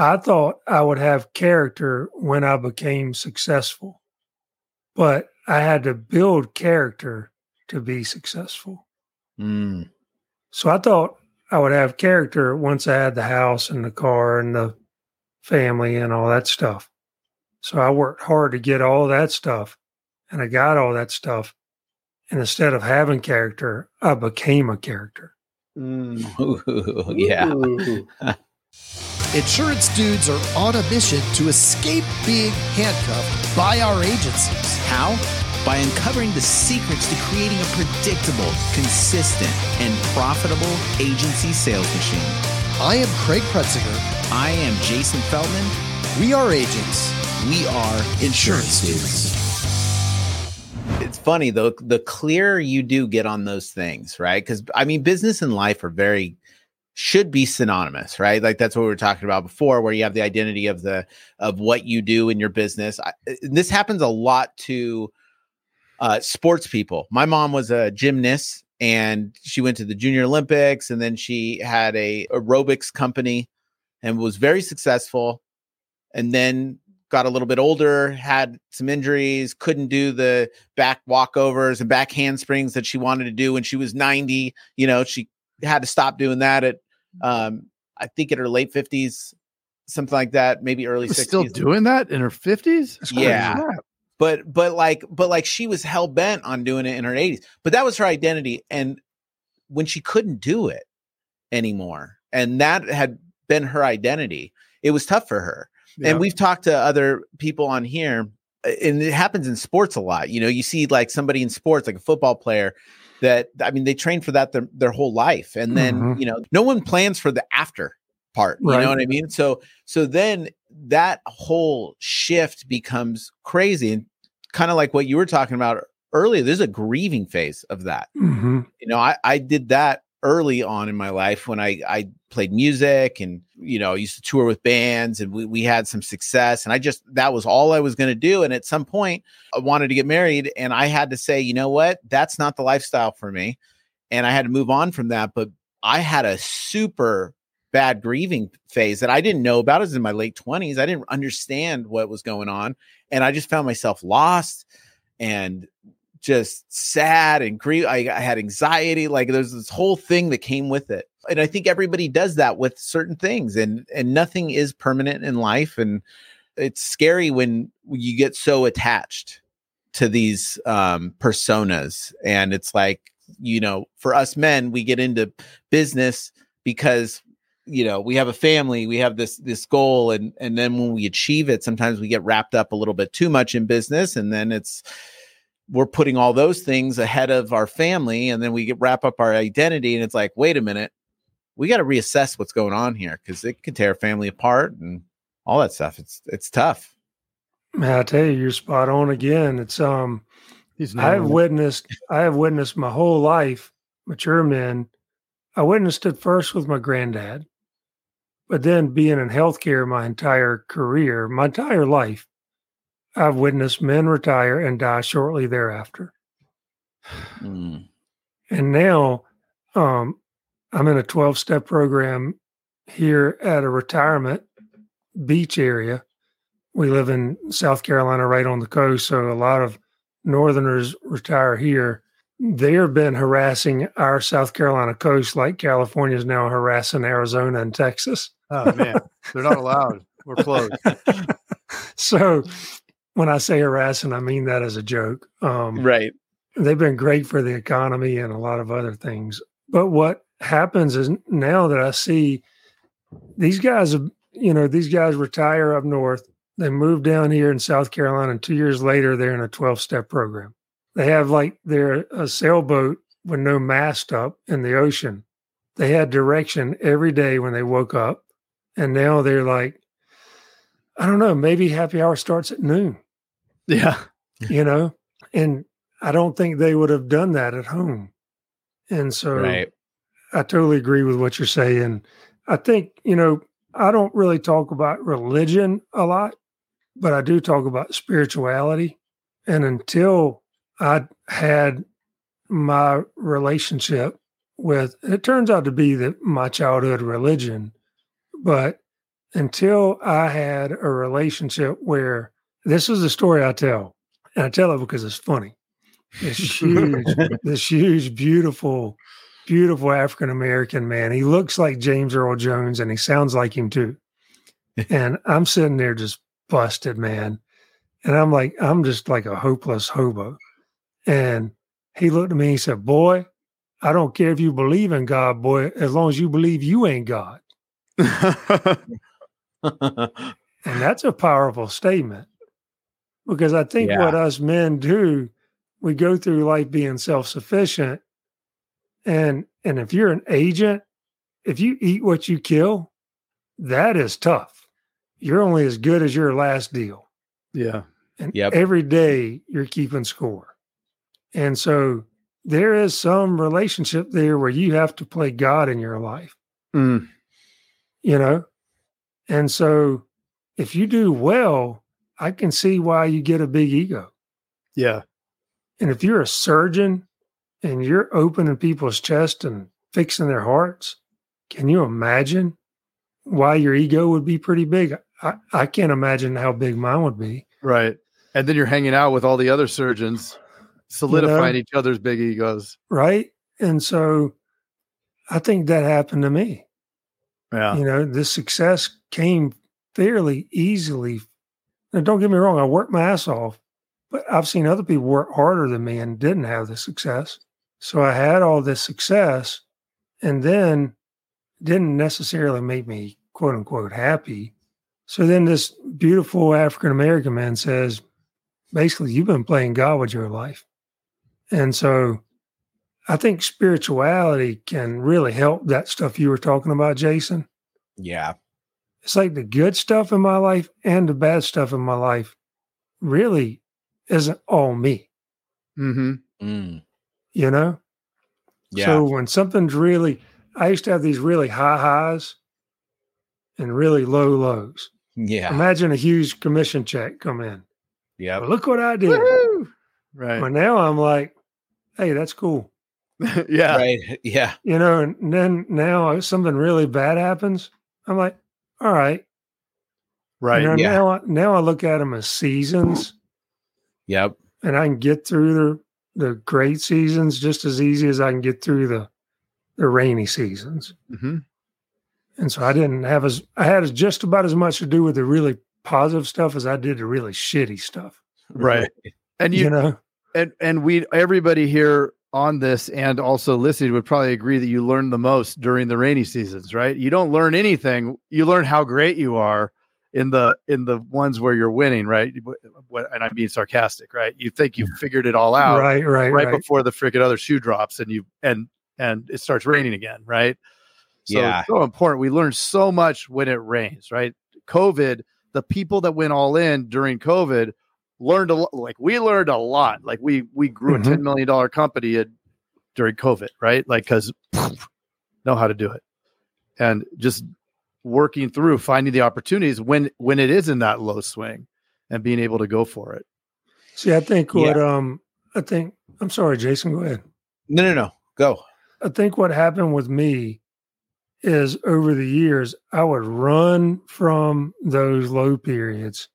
I thought I would have character when I became successful, but I had to build character to be successful. Mm. So I thought I would have character once I had the house and the car and the family and all that stuff. So I worked hard to get all that stuff and I got all that stuff. And instead of having character, I became a character. Mm. Ooh, yeah. Insurance dudes are on a mission to escape being handcuffed by our agencies. How? By uncovering the secrets to creating a predictable, consistent, and profitable agency sales machine. I am Craig Pretzinger. I am Jason Feldman. We are agents. We are insurance dudes. It's funny though, the clearer you do get on those things, right? Because I mean, business and life are very should be synonymous, right? Like that's what we were talking about before, where you have the identity of the of what you do in your business. I, this happens a lot to uh, sports people. My mom was a gymnast, and she went to the Junior Olympics, and then she had a aerobics company, and was very successful. And then got a little bit older, had some injuries, couldn't do the back walkovers and back handsprings that she wanted to do when she was 90. You know, she had to stop doing that at um, I think in her late fifties, something like that, maybe early sixties. Still doing that in her fifties? Yeah. But but like but like she was hell bent on doing it in her 80s. But that was her identity. And when she couldn't do it anymore, and that had been her identity, it was tough for her. Yeah. And we've talked to other people on here, and it happens in sports a lot. You know, you see like somebody in sports, like a football player, that I mean they train for that their, their whole life and then mm-hmm. you know no one plans for the after part you right. know what I mean so so then that whole shift becomes crazy and kind of like what you were talking about earlier there's a grieving phase of that mm-hmm. you know I I did that early on in my life when I I played music and you know used to tour with bands and we, we had some success and I just that was all I was going to do and at some point I wanted to get married and I had to say you know what that's not the lifestyle for me and I had to move on from that but I had a super bad grieving phase that I didn't know about. Was in my late 20s. I didn't understand what was going on. And I just found myself lost and just sad and grief. I, I, had anxiety. Like there's this whole thing that came with it. And I think everybody does that with certain things and, and nothing is permanent in life. And it's scary when you get so attached to these um, personas. And it's like, you know, for us men, we get into business because you know we have a family we have this this goal and and then when we achieve it sometimes we get wrapped up a little bit too much in business and then it's we're putting all those things ahead of our family and then we get wrap up our identity and it's like wait a minute. We got to reassess what's going on here because it can tear family apart and all that stuff. It's it's tough. Man i tell you you're spot on again. It's um i have witnessed i have witnessed my whole life mature men i witnessed it first with my granddad but then being in healthcare my entire career my entire life I've witnessed men retire and die shortly thereafter. Mm. And now um, I'm in a 12 step program here at a retirement beach area. We live in South Carolina, right on the coast. So a lot of Northerners retire here. They have been harassing our South Carolina coast like California is now harassing Arizona and Texas. Oh, man. They're not allowed. We're closed. so when I say harassing, I mean that as a joke. Um, right. They've been great for the economy and a lot of other things. But what happens is now that I see these guys, you know, these guys retire up north, they move down here in South Carolina, and two years later, they're in a 12 step program. They have like they're a sailboat with no mast up in the ocean. They had direction every day when they woke up. And now they're like I don't know, maybe happy hour starts at noon. Yeah. You know, and I don't think they would have done that at home. And so right. I totally agree with what you're saying. I think, you know, I don't really talk about religion a lot, but I do talk about spirituality. And until I had my relationship with, it turns out to be that my childhood religion, but until I had a relationship where this is the story I tell, and I tell it because it's funny. This huge, this huge, beautiful, beautiful African American man. He looks like James Earl Jones, and he sounds like him too. and I'm sitting there just busted, man. And I'm like, I'm just like a hopeless hobo. And he looked at me and he said, Boy, I don't care if you believe in God, boy, as long as you believe you ain't God. And that's a powerful statement because I think Yeah. what us men do, we go through life being self sufficient. And and if you're an agent, if you eat what you kill, that is tough. You're only as good as your last deal. yeah. And Yep. every day you're keeping score. And so there is some relationship there where you have to play God in your life, Mm. you know? And so if you do well, I can see why you get a big ego. Yeah. And if you're a surgeon and you're opening people's chest and fixing their hearts, can you imagine why your ego would be pretty big? I, I can't imagine how big mine would be. Right. And then you're hanging out with all the other surgeons, solidifying each other's big egos. right? And so I think that happened to me. Yeah. You know, this success came fairly easily. Now, don't get me wrong, I worked my ass off, but I've seen other people work harder than me and didn't have the success. So I had all this success and then didn't necessarily make me quote unquote happy. So then this beautiful African American man says, basically, you've been playing God with your life. And so I think spirituality can really help that stuff you were talking about, Jason. yeah. It's like the good stuff in my life and the bad stuff in my life really isn't all me, Mm-hmm. Mm. you know? Yeah. So when something's really, I used to have these really high highs and really low lows. yeah. Imagine a huge commission check come in. Yeah. Well, look what I did. Woohoo! Right. Well, now I'm like, hey, that's cool. yeah. Right. Yeah. You know, and then now if something really bad happens. I'm like, all right. Right. You know, Yeah. now, I, now I look at them as seasons Yep. and I can get through the, the great seasons just as easy as I can get through the, the rainy seasons. hmm And so I didn't have as, I had just about as much to do with the really positive stuff as I did the really shitty stuff, Right. And you, you, know? and and we everybody here on this and also listening would probably agree that you learn the most during the rainy seasons, right? You don't learn anything. You learn how great you are in the in the ones where you're winning, right? What, and I'm being sarcastic, right? You think you've figured it all out right, right, right, right. before the freaking other shoe drops and you and and it starts raining again, right? So Yeah. it's so important. We learn so much when it rains, right? COVID, the people that went all in during COVID learned a lot. Like we learned a lot. Like we we grew Mhm. a ten million dollar company at, during COVID, right? Like because know how to do it, and just working through finding the opportunities when when it is in that low swing, and being able to go for it. See, I think what, um, I think, I'm sorry, Jason, go ahead. No, no, no. Go. I think what happened with me is over the years, I would run from those low periods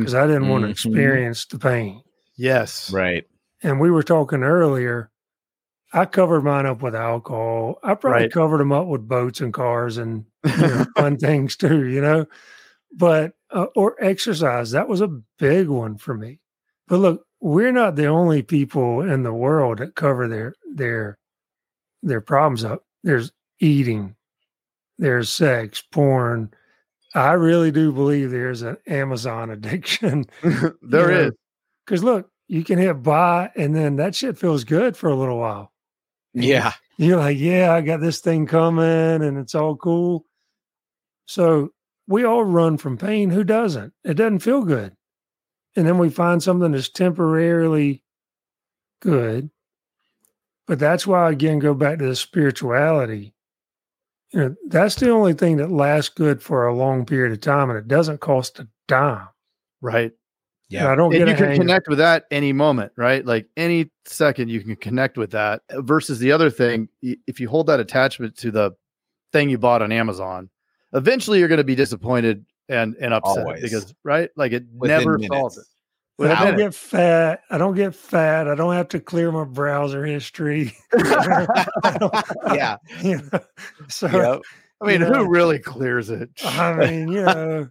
because I didn't want to experience the pain. yes, Right. And we were talking earlier, I covered mine up with alcohol. I probably Right. covered them up with boats and cars and you know, fun things too, you know. But uh, or exercise, that was a big one for me. But look, we're not the only people in the world that cover their their their problems up. There's eating, there's sex, porn. I really do believe there's an Amazon addiction. there you know, is. Because look, you can hit buy and then that shit feels good for a little while. Yeah. You're like, yeah, I got this thing coming and it's all cool. So we all run from pain. Who doesn't? It doesn't feel good. And then we find something that's temporarily good. But that's why, again, go back to the spirituality. You know, that's the only thing that lasts good for a long period of time and it doesn't cost a dime. Right. Yeah. I don't and get you can hang- connect with that any moment, right? Like any second you can connect with that uh, versus the other thing. If you hold that attachment to the thing you bought on Amazon, eventually you're going to be disappointed and and upset Always. because right, like it Within never minutes. solves it. I don't get fat. I don't get fat. I don't have to clear my browser history. Yeah. you know, so Yep. I mean, you know. who really clears it? I mean, you know,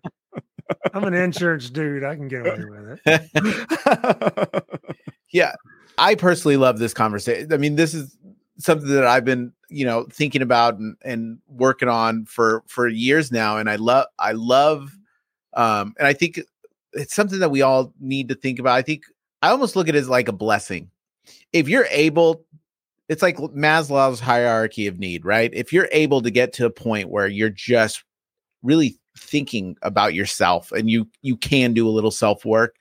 I'm an insurance dude. I can get away with it. yeah i personally love this conversation i mean this is something that i've been you know thinking about and, and working on for for years now and i love i love um and i think it's something that we all need to think about i think i almost look at it as like a blessing if you're able it's like maslow's hierarchy of need right if you're able to get to a point where you're just really thinking about yourself and you you can do a little self work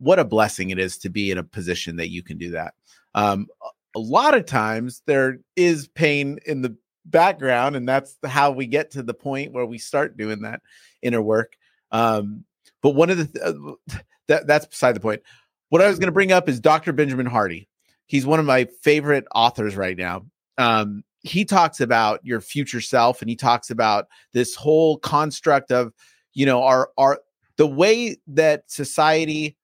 what a blessing it is to be in a position that you can do that. Um, a- lot of times there is pain in the background, and that's how we get to the point where we start doing that inner work. Um, but one of the th- uh, that that's beside the point. What I was going to bring up is Dr. Benjamin Hardy. He's one of my favorite authors right now. Um, he talks about your future self, and he talks about this whole construct of, you know, our our the way that society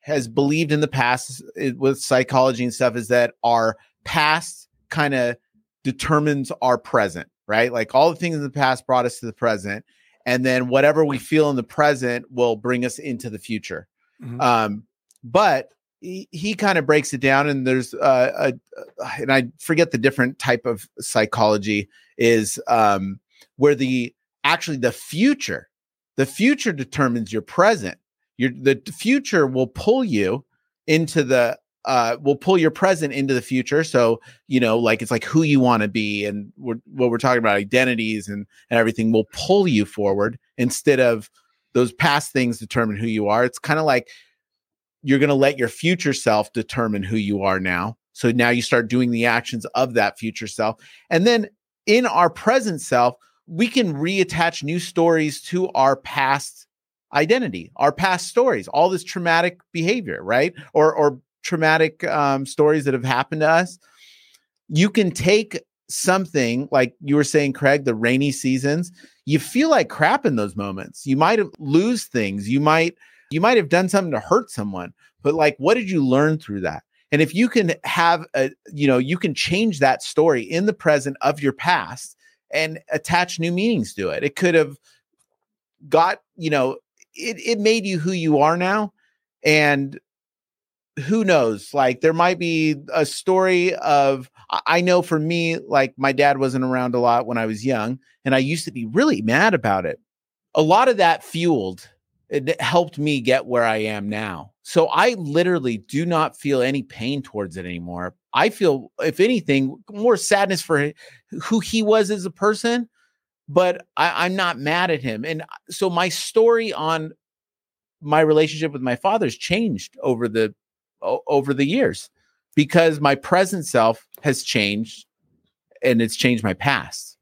has believed in the past it, with psychology and stuff is that our past kind of determines our present, right? Like all the things in the past brought us to the present, and then whatever we feel in the present will bring us into the future. Mhm. Um, but he, he kind of breaks it down, and there's uh, a, and I forget the different type of psychology is um, where the actually the future, the future determines your present your the future will pull you into the uh will pull your present into the future. So you know like it's like who you want to be and we're, what we're talking about identities and, and everything will pull you forward instead of those past things determine who you are. It's kind of like you're going to let your future self determine who you are now. So now you start doing the actions of that future self. And then in our present self we can reattach new stories to our past identity, our past stories, all this traumatic behavior, right? Or or traumatic um, stories that have happened to us. You can take something like you were saying, Craig, the rainy seasons. You feel like crap in those moments. You might have lose things. You might you might have done something to hurt someone. But like, what did you learn through that? And if you can have a, you know, you can change that story in the present of your past and attach new meanings to it. It could have got, you know, it, it made you who you are now. And who knows? Like there might be a story of I know for me, like my dad wasn't around a lot when I was young, and I used to be really mad about it. A lot of that fueled it helped me get where I am now. So I literally do not feel any pain towards it anymore. I feel, if anything, more sadness for who he was as a person, but I, I'm not mad at him. And uh, so my story on my relationship with my father's changed over the o- over the years because my present self has changed and it's changed my past.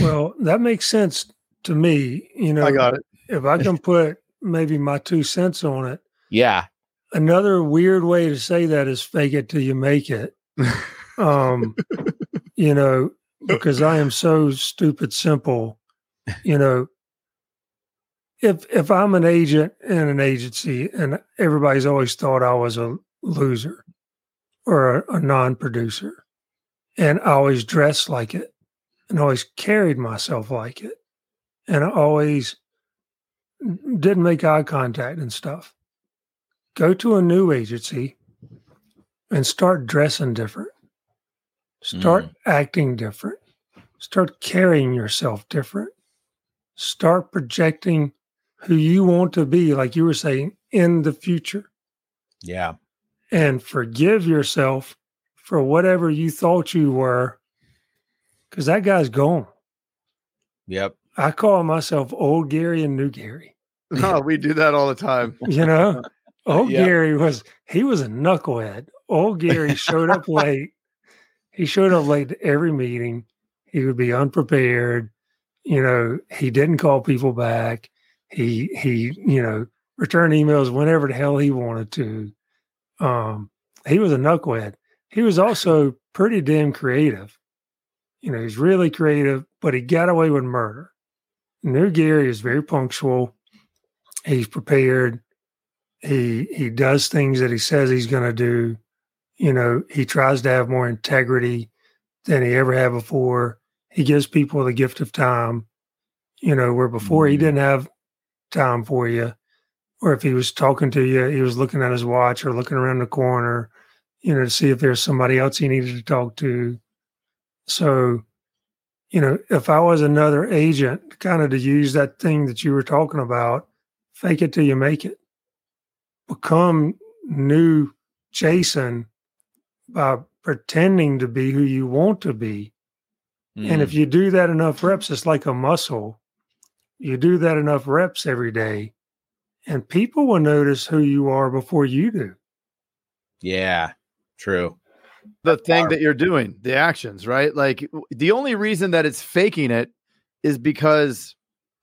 Well, that makes sense to me. You know, I got it. if I can put maybe my two cents on it, Yeah. another weird way to say that is fake it till you make it. Um, you know, because I am so stupid simple, you know, if if I'm an agent in an agency and everybody's always thought I was a loser or a, a non-producer and I always dressed like it and always carried myself like it and I always didn't make eye contact and stuff. Go to a new agency and start dressing different. Start hmm. acting different. Start carrying yourself different. Start projecting who you want to be, like you were saying, in the future. Yeah. And forgive yourself for whatever you thought you were, because that guy's gone. Yep. I call myself old Gary and new Gary. No, oh, we do that all the time. You know, old Yeah. Gary was he was a knucklehead. Old Gary showed up late. He showed up late to every meeting. He would be unprepared. You know, he didn't call people back. He he, you know, returned emails whenever the hell he wanted to. Um, he was a knucklehead. He was also pretty damn creative. You know, he's really creative, but he got away with murder. new Gary is very punctual. He's prepared. He he does things that he says he's going to do. You know, he tries to have more integrity than he ever had before. He gives people the gift of time. You know, where before he Mhm. didn't have time for you, or if he was talking to you, he was looking at his watch or looking around the corner, you know, to see if there's somebody else he needed to talk to. So, you know, if I was another agent, kind of to use that thing that you were talking about, fake it till you make it. Become new Jason by pretending to be who you want to be. And if hmm. you do that enough reps, it's like a muscle. You do that enough reps every day, and people will notice who you are before you do. yeah, true. the thing that you're doing, the actions, right? Like the only reason that it's faking it is because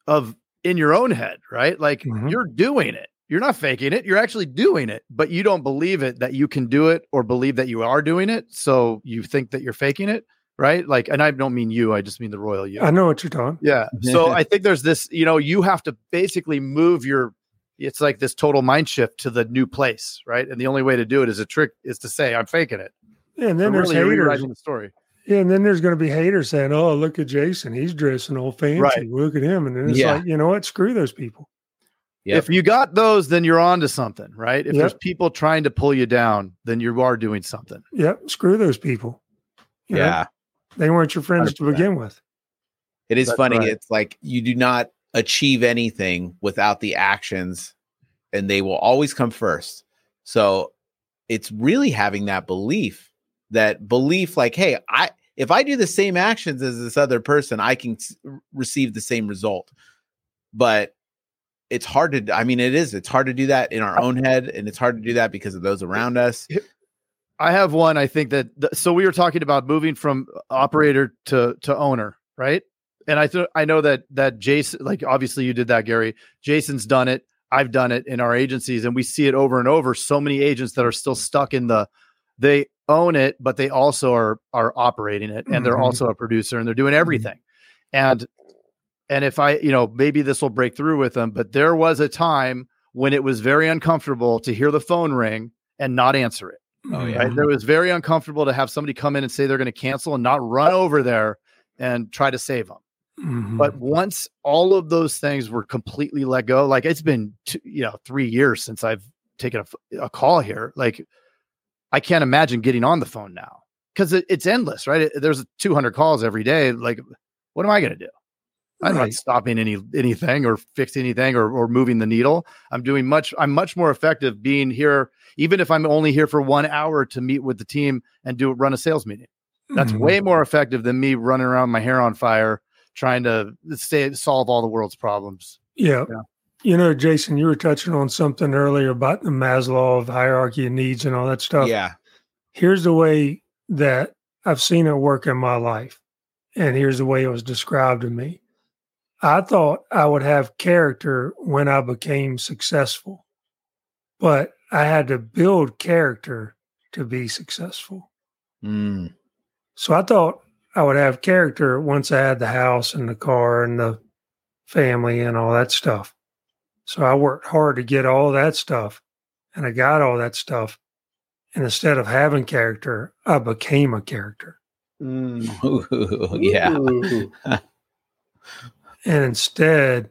of in your own head, right? Like Mhm. you're doing it. You're not faking it. You're actually doing it, but you don't believe it that you can do it or believe that you are doing it. So you think that you're faking it, right? Like, and I don't mean you, I just mean the royal you. I know what you're talking. Yeah. So I think there's this, you know, you have to basically move your it's like this total mind shift to the new place, right? And the only way to do it is a trick is to say, I'm faking it. Yeah, and then But there's really, you're haters. rewriting the story. Yeah, and then there's going to be haters saying, "Oh, look at Jason. He's dressing all fancy. Right. Look at him." And then it's Yeah. like, you know what? Screw those people. Yep. If you got those, then you're on to something, right? If Yep. there's people trying to pull you down, then you are doing something. Yep, screw those people. You know, yeah. They weren't your friends to 100%. begin with. It is That's funny. right. It's like you do not achieve anything without the actions, and they will always come first. So it's really having that belief, that belief, like, hey, I if I do the same actions as this other person, I can s- receive the same result. But it's hard to. I mean, it is. It's hard to do that in our own head, and it's hard to do that because of those around us. I have one. I think that th- so we were talking about moving from operator to to owner, right? And I th- I know that that Jason, like obviously you did that, Gary. Jason's done it. I've done it in our agencies, and we see it over and over. So many agents that are still stuck in the they own it, but they also are are operating it, and they're Mhm. also a producer, and they're doing everything. And and if I, you know, maybe this will break through with them, but there was a time when it was very uncomfortable to hear the phone ring and not answer it Oh, yeah. right? It was very uncomfortable to have somebody come in and say they're going to cancel and not run over there and try to save them. Mhm. But once all of those things were completely let go, like it's been, two, you know, three years since I've taken a call here. Like I can't imagine getting on the phone now because it, it's endless, right? It- there's 200 calls every day. Like, what am I going to do? I'm not stopping any anything or fixing anything or, or moving the needle. I'm doing much. I'm much more effective being here, even if I'm only here for one hour to meet with the team and do run a sales meeting. That's Mhm. way more effective than me running around my hair on fire trying to stay, solve all the world's problems. Yeah. Yeah. You know, Jason, you were touching on something earlier about the Maslow of hierarchy of needs and all that stuff. Yeah. Here's the way that I've seen it work in my life. And here's the way it was described to me. I thought I would have character when I became successful, but I had to build character to be successful. Mm. So I thought I would have character once I had the house and the car and the family and all that stuff. So I worked hard to get all that stuff and I got all that stuff. And instead of having character, I became a character. Ooh, yeah. And instead,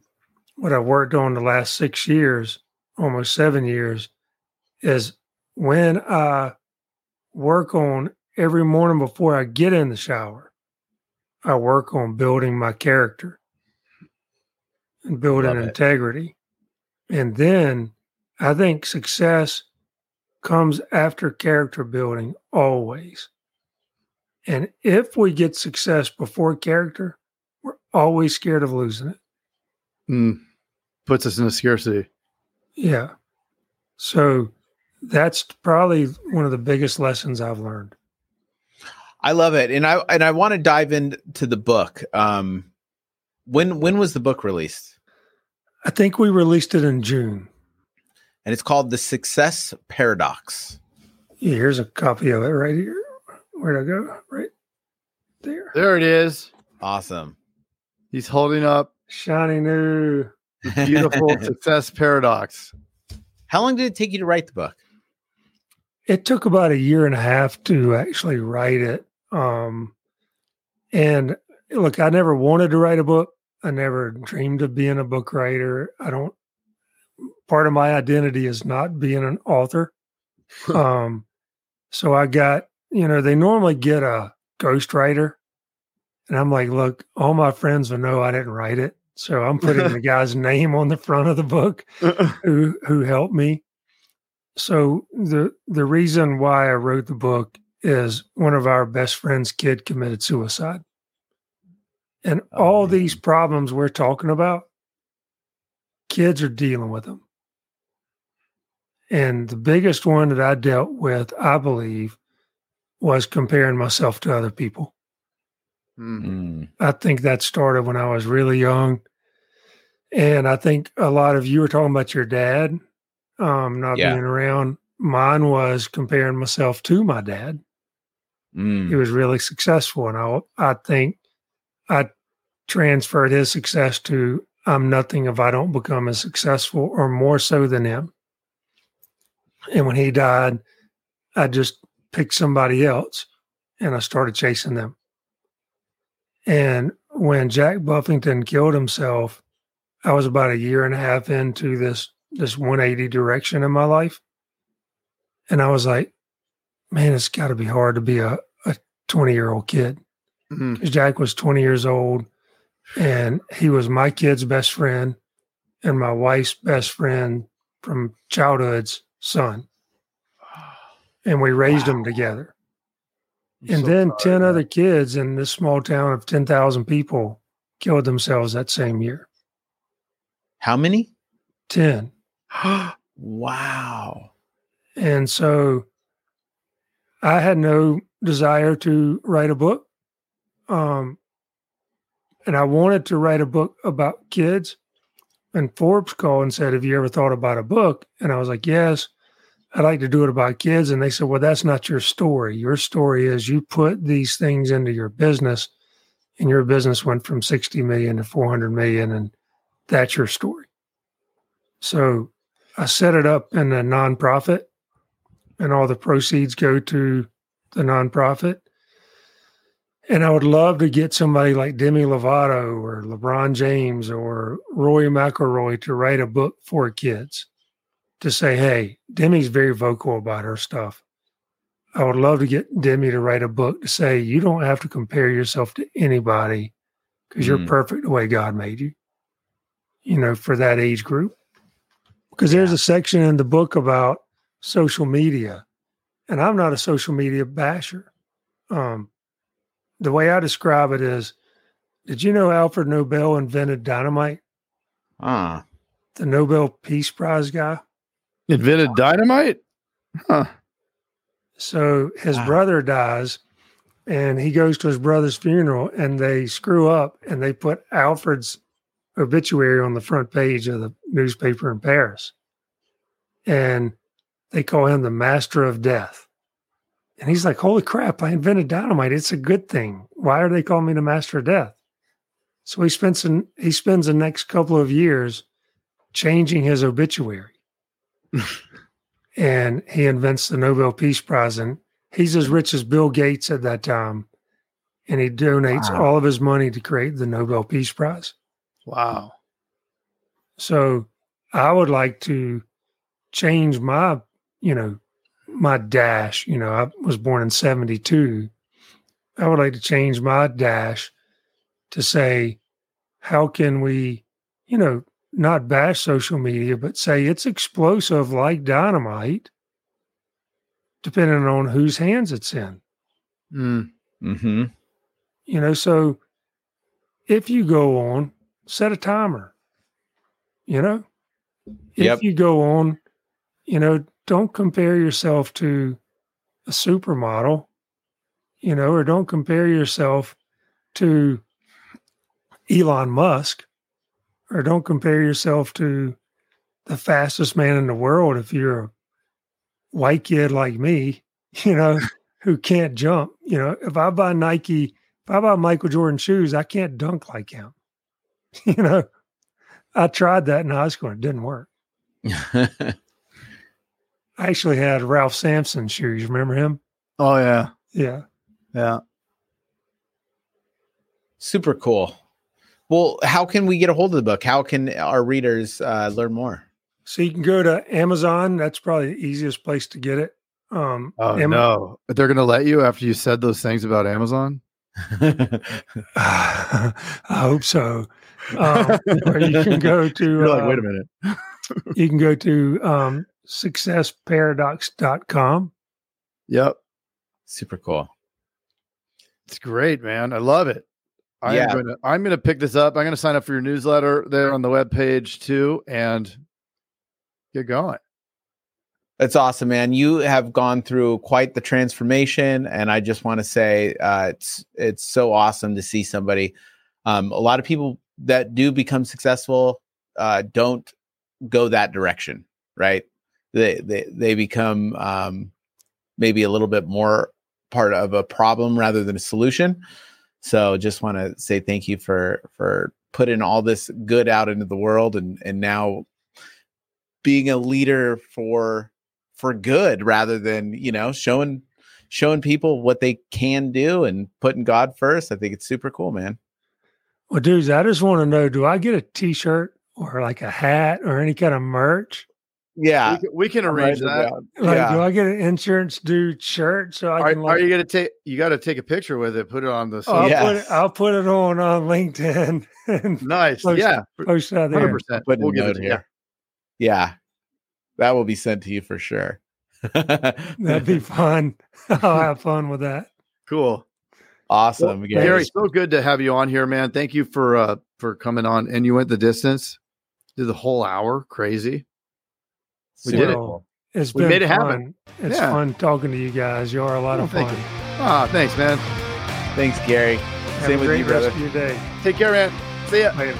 what I've worked on the last six years, almost seven years, is when I work on every morning before I get in the shower, I work on building my character and building Love it. integrity. And then I think success comes after character building always. And if we get success before character, always scared of losing it. Mm. Puts us in a scarcity. Yeah. So that's probably one of the biggest lessons I've learned. I love it, and I and I want to dive into the book. Um, when when was the book released? I think we released it in June. And it's called The Success Paradox. Yeah, here's a copy of it right here. Where'd I go? Right there. There it is. Awesome. He's holding up Shiny new. Beautiful success paradox. How long did it take you to write the book? It took about a year and a half to actually write it. Um, and look, I never wanted to write a book. I never dreamed of being a book writer. I don't, part of my identity is not being an author. um, so I got, you know, they normally get a ghostwriter. And I'm like, look, all my friends will know I didn't write it. So I'm putting the guy's name on the front of the book who who helped me. So the the reason why I wrote the book is one of our best friends' kid committed suicide. And Oh, all man. these problems we're talking about, kids are dealing with them. And the biggest one that I dealt with, I believe, was comparing myself to other people. Mm. Mm. I think that started when I was really young. And I think a lot of you were talking about your dad um, not Yeah. being around. Mine was comparing myself to my dad. He Mm. was really successful. And I, I think I transferred his success to I'm nothing if I don't become as successful or more so than him. And when he died, I just picked somebody else and I started chasing them. And when Jack Buffington killed himself, I was about a year and a half into this this 180 direction in my life. And I was like, man, it's got to be hard to be a, a 20 year old kid. Mhm. Because Jack was 20 years old and he was my kid's best friend and my wife's best friend from childhood's son. And we raised them together. I'm And so then sorry, 10 man. other kids in this small town of 10,000 people killed themselves that same year. How many? 10. wow. And so I had no desire to write a book. Um, and I wanted to write a book about kids. And Forbes called and said, Have you ever thought about a book? And I was like, Yes, I'd like to do it about kids. And they said, Well, that's not your story. Your story is you put these things into your business, and your business went from 60 million to 400 million. And that's your story. So I set it up in a nonprofit, and all the proceeds go to the nonprofit. And I would love to get somebody like Demi Lovato or LeBron James or Roy McIlroy to write a book for kids to say, hey, Demi's very vocal about her stuff. I would love to get Demi to write a book to say, you don't have to compare yourself to anybody because you're Mm. perfect the way God made you, you know, for that age group. Because there's a section in the book about social media, and I'm not a social media basher. Um, the way I describe it is, did you know Alfred Nobel invented dynamite? Ah. The Nobel Peace Prize guy. Invented dynamite? Huh. So his Wow. brother dies, and he goes to his brother's funeral, and they screw up and they put Alfred's obituary on the front page of the newspaper in Paris, and they call him the Master of Death. And he's like, "Holy crap! I invented dynamite. It's a good thing. Why are they calling me the Master of Death?" So he spends an, he spends the next couple of years changing his obituary and he invents the Nobel Peace Prize. And he's as rich as Bill Gates at that time. And he donates Wow. all of his money to create the Nobel Peace Prize. Wow. So I would like to change my, you know, my dash. You know, I was born in 72. I would like to change my dash to say, how can we, you know, not bash social media, but say it's explosive like dynamite, depending on whose hands it's in. Mm. Mm-hmm. You know, so if you go on, set a timer. You know, if Yep. you go on, you know, don't compare yourself to a supermodel, you know, or don't compare yourself to Elon Musk, or don't compare yourself to the fastest man in the world if you're a white kid like me, you know, who can't jump. You know, if I buy Nike, if I buy Michael Jordan shoes, I can't dunk like him. you know, I tried that in high school. and It didn't work. I actually had Ralph Sampson shoes. Remember him? Oh yeah, Yeah. yeah. Super cool. Well, how can we get a hold of the book? How can our readers uh, learn more? So you can go to Amazon. That's probably the easiest place to get it. Um, Oh Am- no, they're gonna let you after you said those things about Amazon. I hope so. Um, or you can go to You're like, uh, wait a minute. you can go to um, successparadox.com. Yep, Super cool. it's great, man. I love it. I Yeah. am gonna I'm gonna pick this up. I'm gonna sign up for your newsletter there on the web page too, and get going. That's awesome, man. You have gone through quite the transformation, and I just want to say uh, it's it's so awesome to see somebody. Um, a lot of people that do become successful uh, don't go that direction, right? They they they become um, maybe a little bit more part of a problem rather than a solution. So, just want to say thank you for for putting all this good out into the world, and and now being a leader for for good rather than you know showing showing people what they can do and putting God first. I think it's super cool, man. Well, dudes, I just want to know: Do I get a T-shirt or like a hat or any kind of merch? Yeah, we, can, we can arrange that. Like, Yeah. do I get an insurance dude shirt so I Are, can? are you gonna take? You got to take a picture with it. Put it on the. I'll social- put it. I'll put it on on LinkedIn and Nice. Post- yeah. post it out Hundred there. percent. Putting We'll a give it note here. Yeah, that will be sent to you for sure. That'd be fun. I'll have fun with that. Cool. awesome, Well, Gary. Gary, so good to have you on here, man. Thank you for uh for coming on. And you went the distance, did the whole hour. Crazy. We did it. Well, It's We been made it fun. happen. It's Yeah. fun talking to you guys. You are a lot Oh, of thank fun. you. Ah, thanks, man. Thanks, Gary. Have Same a with great you, brother. rest of your day. Take care, man. See ya. Later.